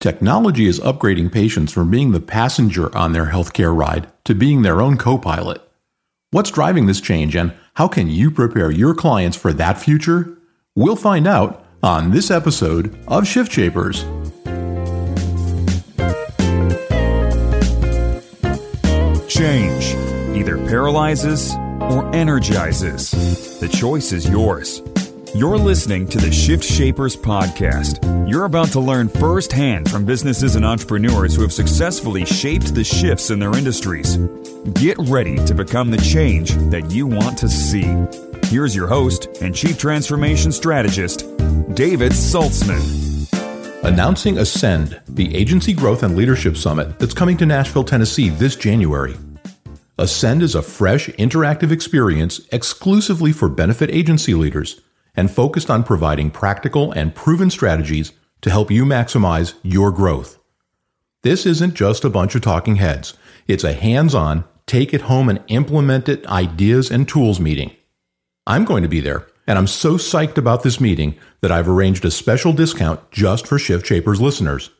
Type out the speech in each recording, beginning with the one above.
Technology is upgrading patients from being the passenger on their healthcare ride to being their own co pilot. What's driving this change and how can you prepare your clients for that future? We'll find out on this episode of Shift Shapers. Change either paralyzes or energizes. The choice is yours. You're listening to the Shift Shapers podcast. You're about to learn firsthand from businesses and entrepreneurs who have successfully shaped the shifts in their industries. Get ready to become the change that you want to see. Here's your host and Chief Transformation Strategist, David Saltzman. Announcing Ascend, the Agency Growth and Leadership Summit that's coming to Nashville, Tennessee this January. Ascend is a fresh, interactive experience exclusively for benefit agency leaders and focused on providing practical and proven strategies to help you maximize your growth. This isn't just a bunch of talking heads. It's a hands-on, take it home and implement it ideas and tools meeting. I'm going to be there, and I'm so psyched about this meeting that I've arranged a special discount just for Shift Shapers listeners.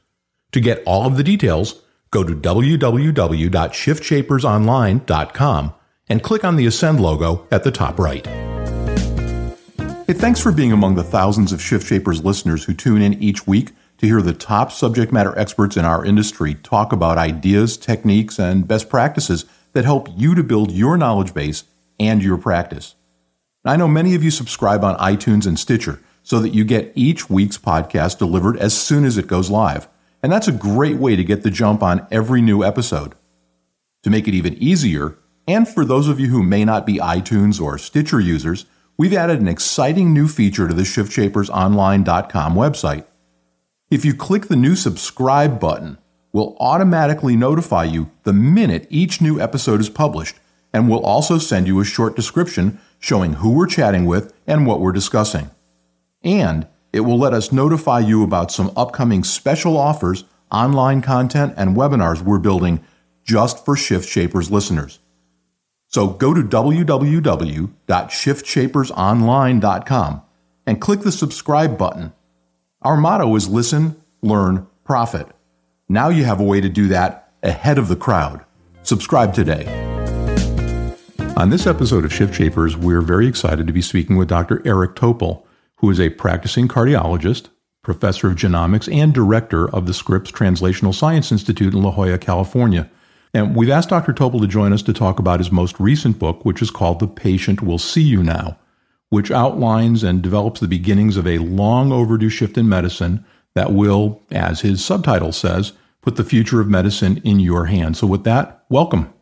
To get all of the details, go to www.shiftshapersonline.com and click on the Ascend logo at the top right. Hey, thanks for being among the thousands of Shift Shapers listeners who tune in each week to hear the top subject matter experts in our industry talk about ideas, techniques, and best practices that help you to build your knowledge base and your practice. I know many of you subscribe on iTunes and Stitcher so that you get each week's podcast delivered as soon as it goes live. And that's a great way to get the jump on every new episode. To make it even easier, and for those of you who may not be iTunes or Stitcher users, we've added an exciting new feature to the ShiftShapersOnline.com website. If you click the new subscribe button, we'll automatically notify you the minute each new episode is published, and we'll also send you a short description showing who we're chatting with and what we're discussing. And it will let us notify you about some upcoming special offers, online content, and webinars we're building just for Shift Shapers listeners. So go to www.shiftshapersonline.com and click the subscribe button. Our motto is listen, learn, profit. Now you have a way to do that ahead of the crowd. Subscribe today. On this episode of Shift Shapers, we're very excited to be speaking with Dr. Eric Topol, who is a practicing cardiologist, professor of genomics, and director of the Scripps Translational Science Institute in La Jolla, California. And we've asked Dr. Topol to join us to talk about his most recent book, which is called The Patient Will See You Now, which outlines and develops the beginnings of a long overdue shift in medicine that will, as his subtitle says, put the future of medicine in your hands. So, with that, welcome.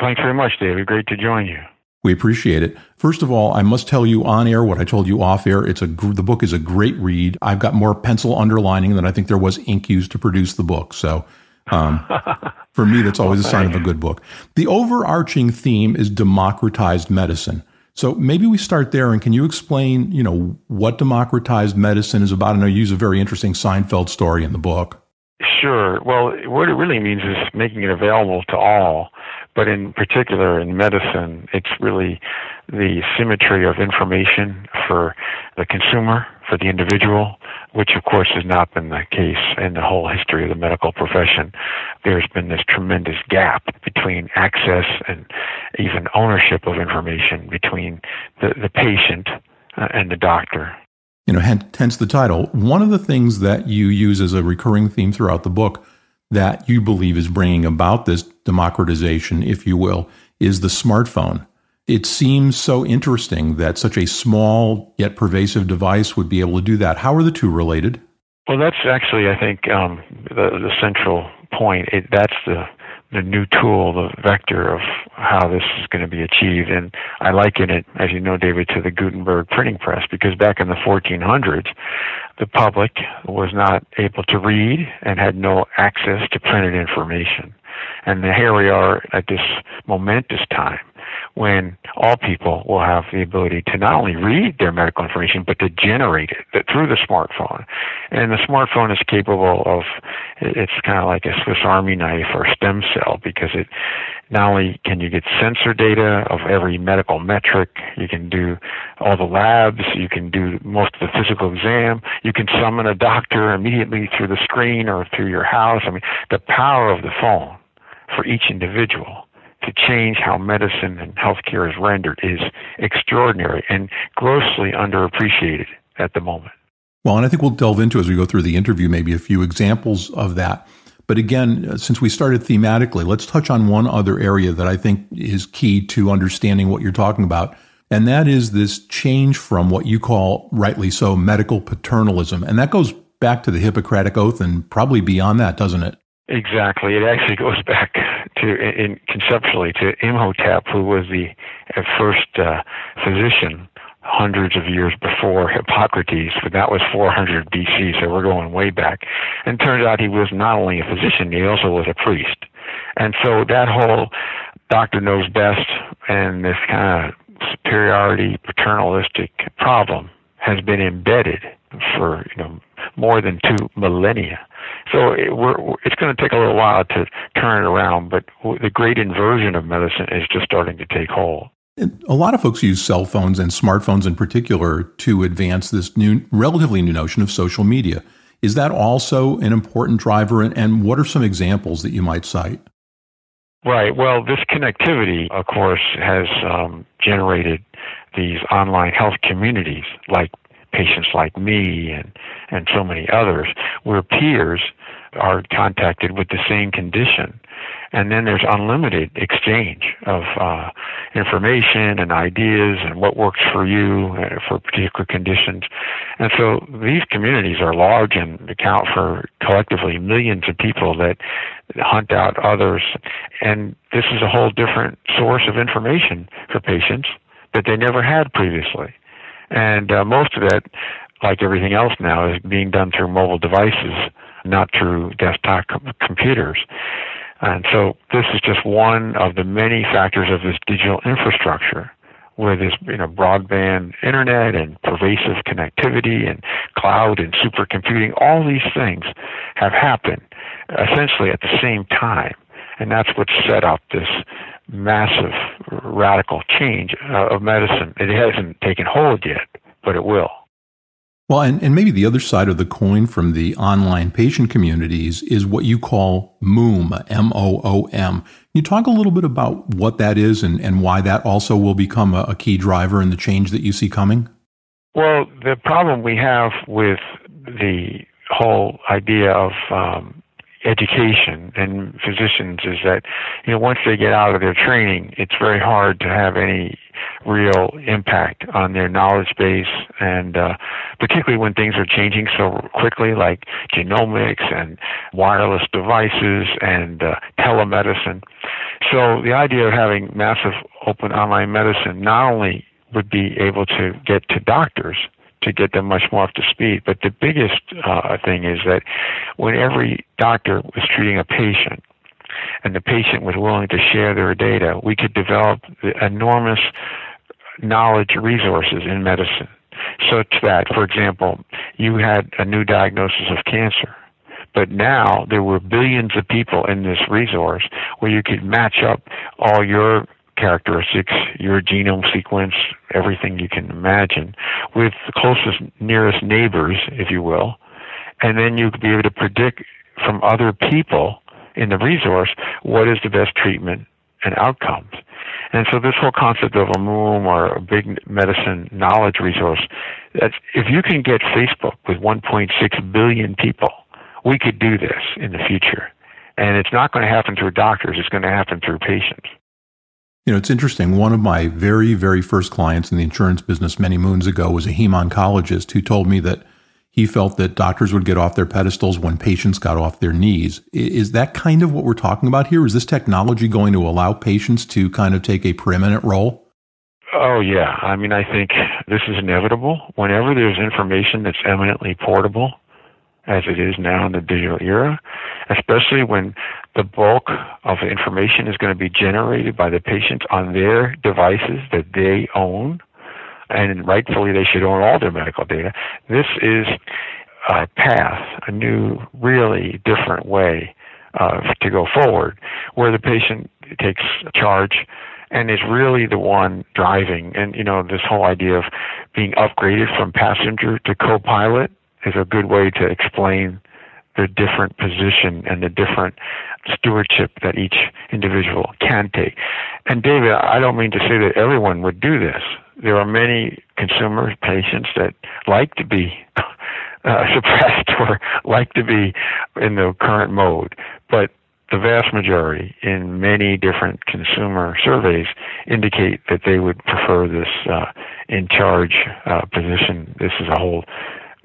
Thanks very much, David. Great to join you. We appreciate it. First of all, I must tell you on air what I told you off air. It's a the book is a great read. I've got more pencil underlining than I think there was ink used to produce the book. So um, for me, that's always well, a sign of a good book. The overarching theme is democratized medicine. So maybe we start there, and can you explain, you know, what democratized medicine is about? And I know you use a very interesting Seinfeld story in the book. Sure. Well, what it really means is making it available to all. But in particular, in medicine, it's really the symmetry of information for the consumer, for the individual, which of course has not been the case in the whole history of the medical profession. There's been this tremendous gap between access and even ownership of information between the, the patient uh, and the doctor. You know, hence the title. One of the things that you use as a recurring theme throughout the book that you believe is bringing about this democratization, if you will, is the smartphone. It seems so interesting that such a small yet pervasive device would be able to do that. How are the two related? Well, that's actually, I think, um, the, the central point. It, that's the the new tool, the vector of how this is going to be achieved. And I liken it, as you know, David, to the Gutenberg printing press because back in the 1400s, the public was not able to read and had no access to printed information. And here we are at this momentous time when all people will have the ability to not only read their medical information, but to generate it through the smartphone. And the smartphone is capable of, it's kind of like a Swiss Army knife or stem cell because it not only can you get sensor data of every medical metric, you can do all the labs, you can do most of the physical exam, you can summon a doctor immediately through the screen or through your house. I mean, the power of the phone for each individual to change how medicine and healthcare is rendered is extraordinary and grossly underappreciated at the moment. Well, and I think we'll delve into as we go through the interview maybe a few examples of that. But again, uh, since we started thematically, let's touch on one other area that I think is key to understanding what you're talking about. And that is this change from what you call, rightly so, medical paternalism. And that goes back to the Hippocratic Oath and probably beyond that, doesn't it? Exactly. It actually goes back to, in, conceptually, to Imhotep, who was the first uh, physician hundreds of years before Hippocrates, but that was 400 BC, so we're going way back. And turns out he was not only a physician, he also was a priest. And so that whole doctor knows best and this kind of superiority paternalistic problem has been embedded for you know more than two millennia. So it, we're, it's going to take a little while to turn it around, but the great inversion of medicine is just starting to take hold. A lot of folks use cell phones and smartphones in particular to advance this new, relatively new notion of social media. Is that also an important driver? And what are some examples that you might cite? Right. Well, this connectivity, of course, has um, generated these online health communities like patients like me and, and so many others, where peers are contacted with the same condition and then there's unlimited exchange of uh, information and ideas and what works for you uh, for particular conditions. And so these communities are large and account for collectively millions of people that hunt out others. And this is a whole different source of information for patients that they never had previously. And uh, most of it, like everything else now, is being done through mobile devices, not through desktop com- computers. And so this is just one of the many factors of this digital infrastructure where this you know broadband internet and pervasive connectivity and cloud and supercomputing all these things have happened essentially at the same time and that's what set up this massive radical change uh, of medicine it hasn't taken hold yet but it will well, and, and maybe the other side of the coin from the online patient communities is what you call MOOM, M O O M. Can you talk a little bit about what that is and, and why that also will become a, a key driver in the change that you see coming? Well, the problem we have with the whole idea of um, education and physicians is that you know once they get out of their training it's very hard to have any real impact on their knowledge base. And uh, particularly when things are changing so quickly like genomics and wireless devices and uh, telemedicine. So the idea of having massive open online medicine not only would be able to get to doctors to get them much more up to speed. But the biggest uh, thing is that when every doctor was treating a patient, and the patient was willing to share their data, we could develop enormous knowledge resources in medicine. Such that, for example, you had a new diagnosis of cancer. But now there were billions of people in this resource where you could match up all your characteristics, your genome sequence, everything you can imagine, with the closest, nearest neighbors, if you will, and then you could be able to predict from other people in the resource what is the best treatment and outcomes. And so this whole concept of a MOOM or a big medicine knowledge resource, that's, if you can get Facebook with 1.6 billion people, we could do this in the future. And it's not going to happen through doctors, it's going to happen through patients. You know, it's interesting. One of my very, very first clients in the insurance business many moons ago was a heme-oncologist who told me that he felt that doctors would get off their pedestals when patients got off their knees. Is that kind of what we're talking about here? Is this technology going to allow patients to kind of take a preeminent role? Oh, yeah. I mean, I think this is inevitable. Whenever there's information that's eminently portable, as it is now in the digital era, especially when the bulk of information is going to be generated by the patients on their devices that they own, and rightfully they should own all their medical data. This is a path, a new, really different way uh, to go forward, where the patient takes charge and is really the one driving. And you know, this whole idea of being upgraded from passenger to co-pilot is a good way to explain the different position and the different stewardship that each individual can take. And David, I don't mean to say that everyone would do this. There are many consumer patients that like to be uh, suppressed or like to be in the current mode, but the vast majority in many different consumer surveys indicate that they would prefer this uh, in charge uh, position. This is a whole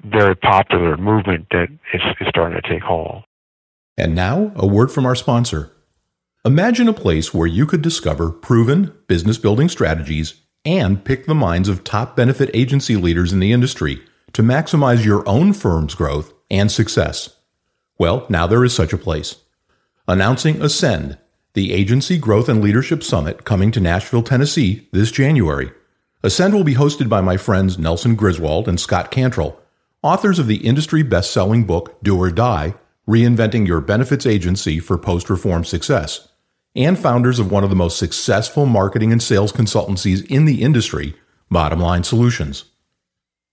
very popular movement that is, is starting to take hold. And now, a word from our sponsor. Imagine a place where you could discover proven business building strategies and pick the minds of top benefit agency leaders in the industry to maximize your own firm's growth and success. Well, now there is such a place. Announcing Ascend, the Agency Growth and Leadership Summit coming to Nashville, Tennessee this January. Ascend will be hosted by my friends Nelson Griswold and Scott Cantrell, authors of the industry best selling book Do or Die Reinventing Your Benefits Agency for Post Reform Success, and founders of one of the most successful marketing and sales consultancies in the industry, Bottom Line Solutions.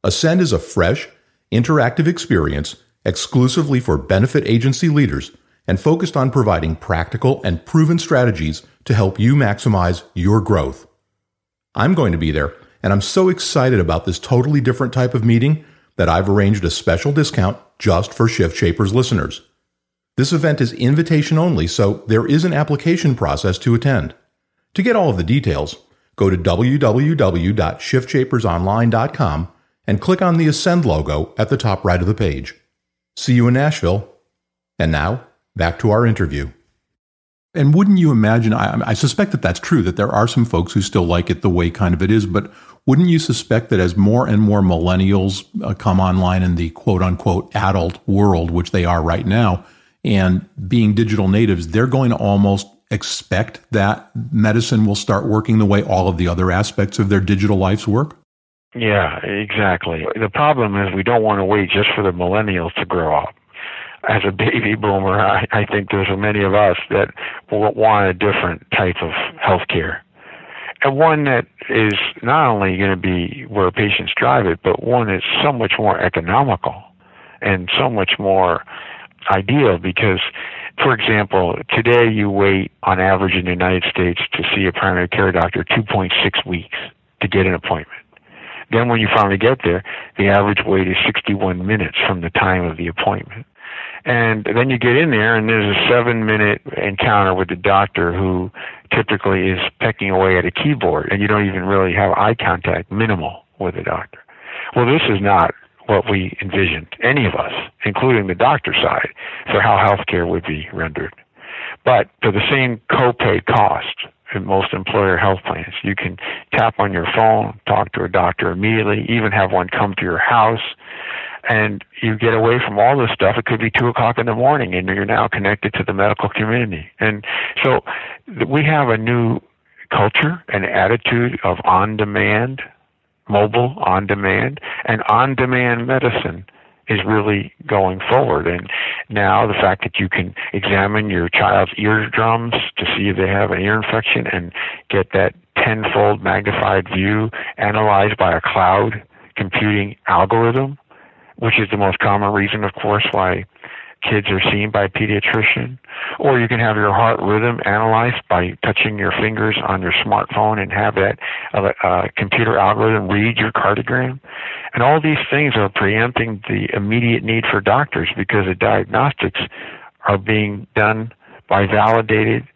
Ascend is a fresh, interactive experience exclusively for benefit agency leaders and focused on providing practical and proven strategies to help you maximize your growth. I'm going to be there, and I'm so excited about this totally different type of meeting that I've arranged a special discount just for Shift Shapers listeners. This event is invitation only, so there is an application process to attend. To get all of the details, go to www.shiftshapersonline.com and click on the Ascend logo at the top right of the page. See you in Nashville. And now, back to our interview. And wouldn't you imagine? I, I, suspect that that's true, that there are some folks who still like it the way kind of it is, but wouldn't you suspect that as more and more millennials uh, come online in the quote unquote adult world, which they are right now, and being digital natives, they're going to almost expect that medicine will start working the way all of the other aspects of their digital lives work? Yeah, exactly. The problem is we don't want to wait just for the millennials to grow up. As a baby boomer, I, I think there's many of us that want a different type of health care and one that is not only going to be where patients drive it, but one that's so much more economical and so much more ideal because, for example, today you wait on average in the United States to see a primary care doctor 2.6 weeks to get an appointment. Then when you finally get there, the average wait is 61 minutes from the time of the appointment. And then you get in there, and there's a seven minute encounter with the doctor who typically is pecking away at a keyboard, and you don't even really have eye contact, minimal, with the doctor. Well, this is not what we envisioned, any of us, including the doctor side, for how healthcare would be rendered. But for the same copay cost in most employer health plans, you can tap on your phone, talk to a doctor immediately, even have one come to your house and you get away from all this stuff. It could be two o'clock in the morning, and you're now connected to the medical community. And so we have a new culture and attitude of on-demand, mobile on-demand, and on-demand medicine is really going forward. And now the fact that you can examine your child's eardrums to see if they have an ear infection and get that tenfold magnified view analyzed by a cloud computing algorithm which is the most common reason, of course, why kids are seen by a pediatrician. Or you can have your heart rhythm analyzed by touching your fingers on your smartphone and have that uh, uh, computer algorithm read your cardiogram. And all these things are preempting the immediate need for doctors because the diagnostics are being done by validated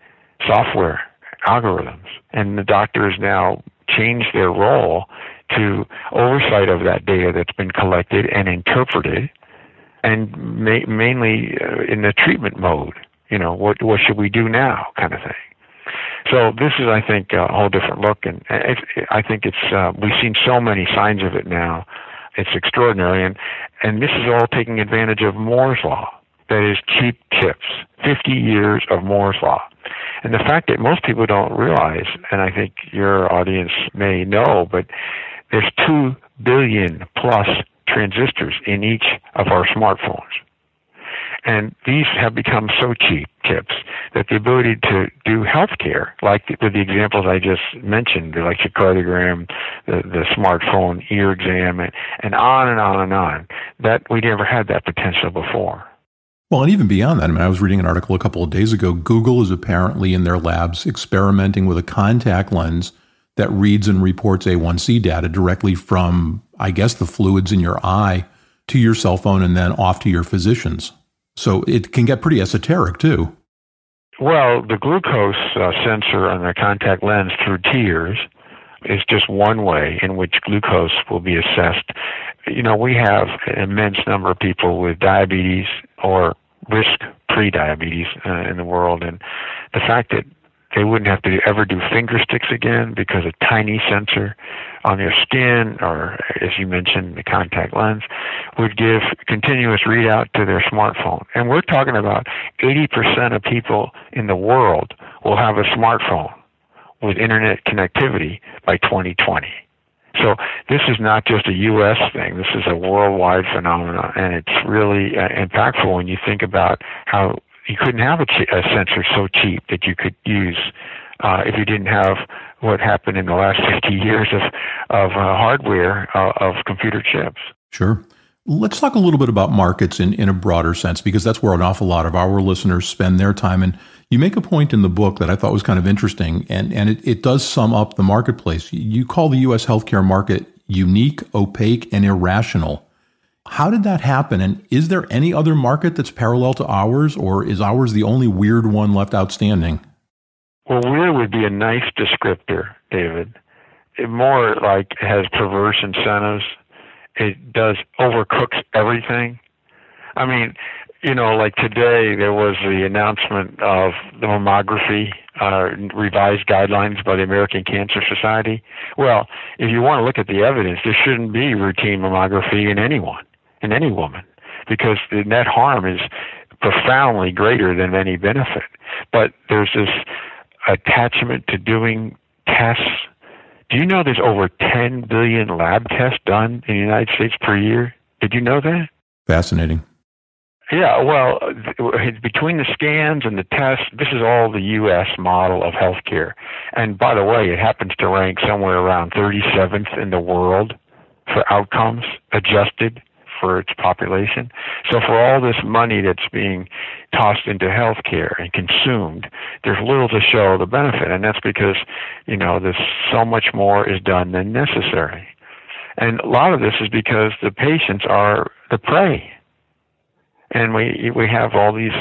software algorithms. And the doctors now change their role to oversight of that data that's been collected and interpreted, and ma- mainly uh, in the treatment mode. You know, what what should we do now, kind of thing. So this is, I think, a whole different look, and I think it's uh, we've seen so many signs of it now. It's extraordinary, and and this is all taking advantage of Moore's law that is cheap chips. 50 years of Moore's Law. And the fact that most people don't realize, and I think your audience may know, but there's 2 billion plus transistors in each of our smartphones. And these have become so cheap chips that the ability to do healthcare, like the, the examples I just mentioned, the electrocardiogram, the, the smartphone ear exam, and, and on and on and on, that we never had that potential before. Well, and even beyond that, I mean, I was reading an article a couple of days ago. Google is apparently in their labs experimenting with a contact lens that reads and reports A1C data directly from, I guess, the fluids in your eye to your cell phone and then off to your physicians. So it can get pretty esoteric too. Well, the glucose uh, sensor on the contact lens through tears is just one way in which glucose will be assessed. You know, we have an immense number of people with diabetes or risk pre-diabetes uh, in the world, and the fact that they wouldn't have to ever do finger sticks again because a tiny sensor on their skin, or as you mentioned, the contact lens, would give continuous readout to their smartphone. And we're talking about 80% of people in the world will have a smartphone with internet connectivity by 2020. So this is not just a U.S. thing. This is a worldwide phenomenon, and it's really uh, impactful when you think about how you couldn't have a, a sensor so cheap that you could use uh, if you didn't have what happened in the last 50 years of, of uh, hardware uh, of computer chips. Sure. Let's talk a little bit about markets in, in a broader sense, because that's where an awful lot of our listeners spend their time. And you make a point in the book that I thought was kind of interesting, and, and it, it does sum up the marketplace. You call the U.S. healthcare market unique, opaque, and irrational. How did that happen? And is there any other market that's parallel to ours, or is ours the only weird one left outstanding? Well, weird would be a nice descriptor, David. It more like has perverse incentives. It does overcooks everything. I mean, you know, like today there was the announcement of the mammography uh, revised guidelines by the American Cancer Society. Well, if you want to look at the evidence, there shouldn't be routine mammography in anyone in any woman because the net harm is profoundly greater than any benefit. But there's this attachment to doing tests. Do you know there's over 10 billion lab tests done in the United States per year? Did you know that? Fascinating. Yeah, well, between the scans and the tests, this is all the U.S. model of healthcare. And by the way, it happens to rank somewhere around 37th in the world for outcomes adjusted for its population. So for all this money that's being tossed into healthcare and consumed, there's little to show the benefit, and that's because you know there's so much more is done than necessary. And a lot of this is because the patients are the prey. And we we have all these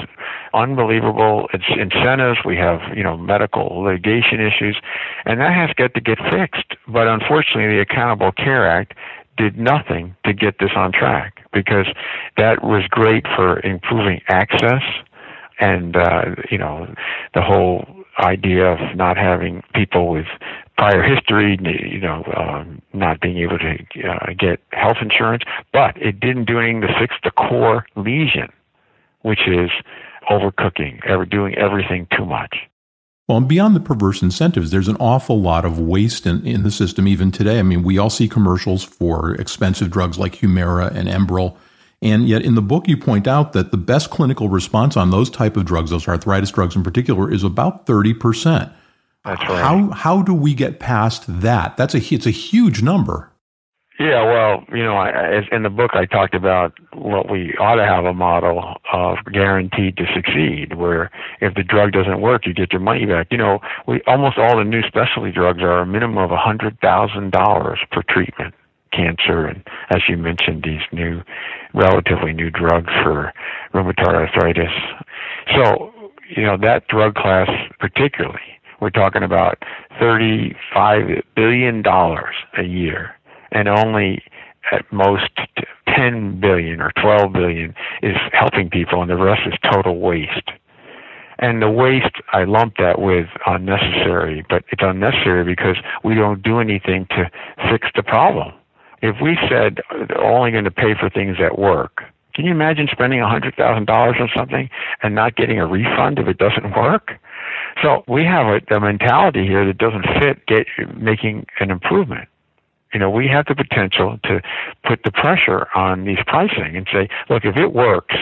unbelievable incentives. We have you know medical litigation issues, and that has got to get fixed. But unfortunately, the Accountable Care Act did nothing to get this on track because that was great for improving access and uh, you know the whole idea of not having people with prior history, you know, um, not being able to uh, get health insurance, but it didn't do anything to fix the core lesion, which is overcooking, ever doing everything too much. Well, and beyond the perverse incentives, there's an awful lot of waste in, in the system even today. I mean, we all see commercials for expensive drugs like Humira and Enbrel. And yet in the book, you point out that the best clinical response on those type of drugs, those arthritis drugs in particular, is about 30%. That's right. How, how do we get past that? That's a, it's a huge number. Yeah, well, you know, I, in the book I talked about what we ought to have a model of guaranteed to succeed, where if the drug doesn't work, you get your money back. You know, we almost all the new specialty drugs are a minimum of a hundred thousand dollars per treatment, cancer, and as you mentioned, these new, relatively new drugs for rheumatoid arthritis. So, you know, that drug class particularly, we're talking about thirty-five billion dollars a year and only at most 10 billion or 12 billion is helping people and the rest is total waste. And the waste, I lump that with unnecessary, but it's unnecessary because we don't do anything to fix the problem. If we said only going to pay for things that work, Can you imagine spending $100,000 on something and not getting a refund if it doesn't work? So we have a, a mentality here that doesn't fit get, making an improvement. You know, we have the potential to put the pressure on these pricing and say, look, if it works,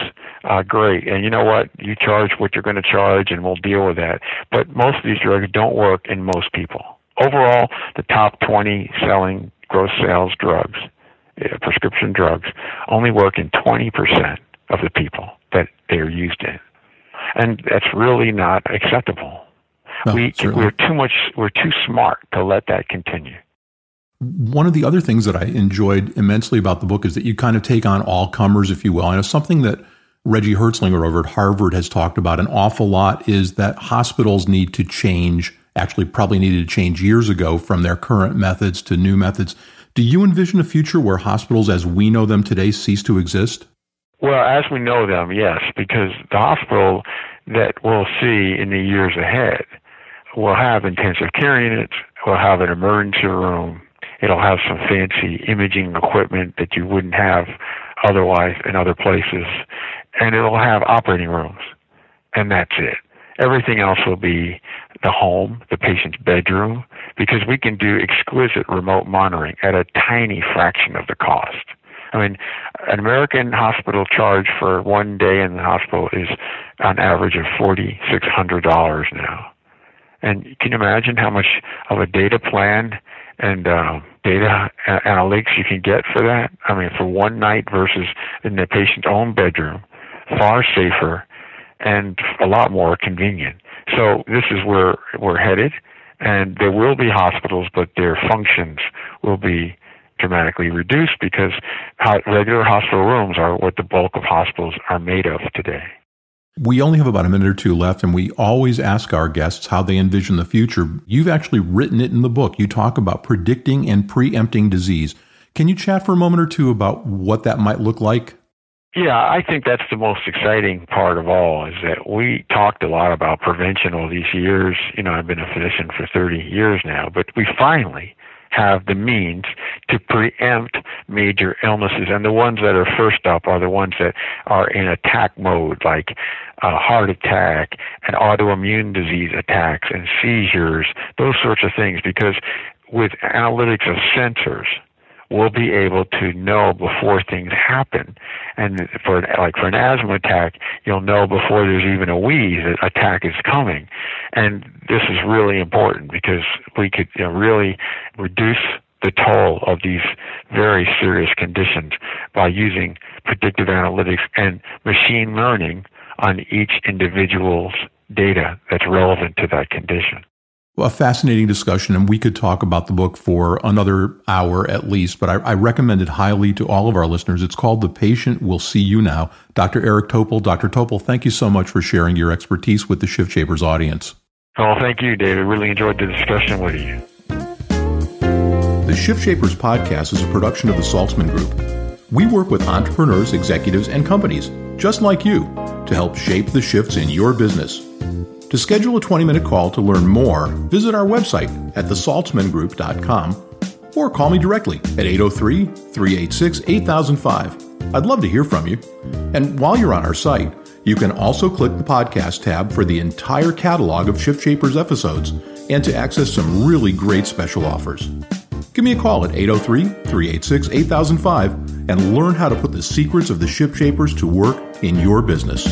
uh, great. And you know what? You charge what you're going to charge and we'll deal with that. But most of these drugs don't work in most people. Overall, the top 20 selling gross sales drugs, uh, prescription drugs, only work in 20% of the people that they are used in. And that's really not acceptable. No, we, we're too much, we're too smart to let that continue. One of the other things that I enjoyed immensely about the book is that you kind of take on all comers, if you will. I know something that Reggie Herzlinger over at Harvard has talked about an awful lot is that hospitals need to change, actually, probably needed to change years ago from their current methods to new methods. Do you envision a future where hospitals as we know them today cease to exist? Well, as we know them, yes, because the hospital that we'll see in the years ahead will have intensive care units, will have an emergency room, It'll have some fancy imaging equipment that you wouldn't have otherwise in other places. And it'll have operating rooms. And that's it. Everything else will be the home, the patient's bedroom, because we can do exquisite remote monitoring at a tiny fraction of the cost. I mean, an American hospital charge for one day in the hospital is on average of forty six hundred dollars now. And can you imagine how much of a data plan and uh, data analytics you can get for that. I mean, for one night versus in the patient's own bedroom, far safer and a lot more convenient. So this is where we're headed, and there will be hospitals, but their functions will be dramatically reduced because regular hospital rooms are what the bulk of hospitals are made of today. We only have about a minute or two left, and we always ask our guests how they envision the future. You've actually written it in the book. You talk about predicting and preempting disease. Can you chat for a moment or two about what that might look like? Yeah, I think that's the most exciting part of all is that we talked a lot about prevention all these years. You know, I've been a physician for 30 years now, but we finally have the means to preempt major illnesses. And the ones that are first up are the ones that are in attack mode, like a heart attack and autoimmune disease attacks and seizures, those sorts of things. Because with analytics of sensors, we'll be able to know before things happen. And for like for an asthma attack, you'll know before there's even a wheeze that attack is coming. And this is really important because we could you know, really reduce the toll of these very serious conditions by using predictive analytics and machine learning on each individual's data that's relevant to that condition a fascinating discussion, and we could talk about the book for another hour at least, but I, I, recommend it highly to all of our listeners. It's called The Patient Will See You Now. Dr. Eric Topol. Dr. Topol, thank you so much for sharing your expertise with the Shift Shapers audience. Oh, thank you, David. Really enjoyed the discussion with you. The Shift Shapers podcast is a production of the Saltzman Group. We work with entrepreneurs, executives, and companies just like you to help shape the shifts in your business. To schedule a 20 minute call to learn more, visit our website at thesaltzmangroup.com or call me directly at 803 386 8005. I'd love to hear from you. And while you're on our site, you can also click the podcast tab for the entire catalog of Shift Shapers episodes and to access some really great special offers. Give me a call at 803 386 8005 and learn how to put the secrets of the Shift Shapers to work in your business.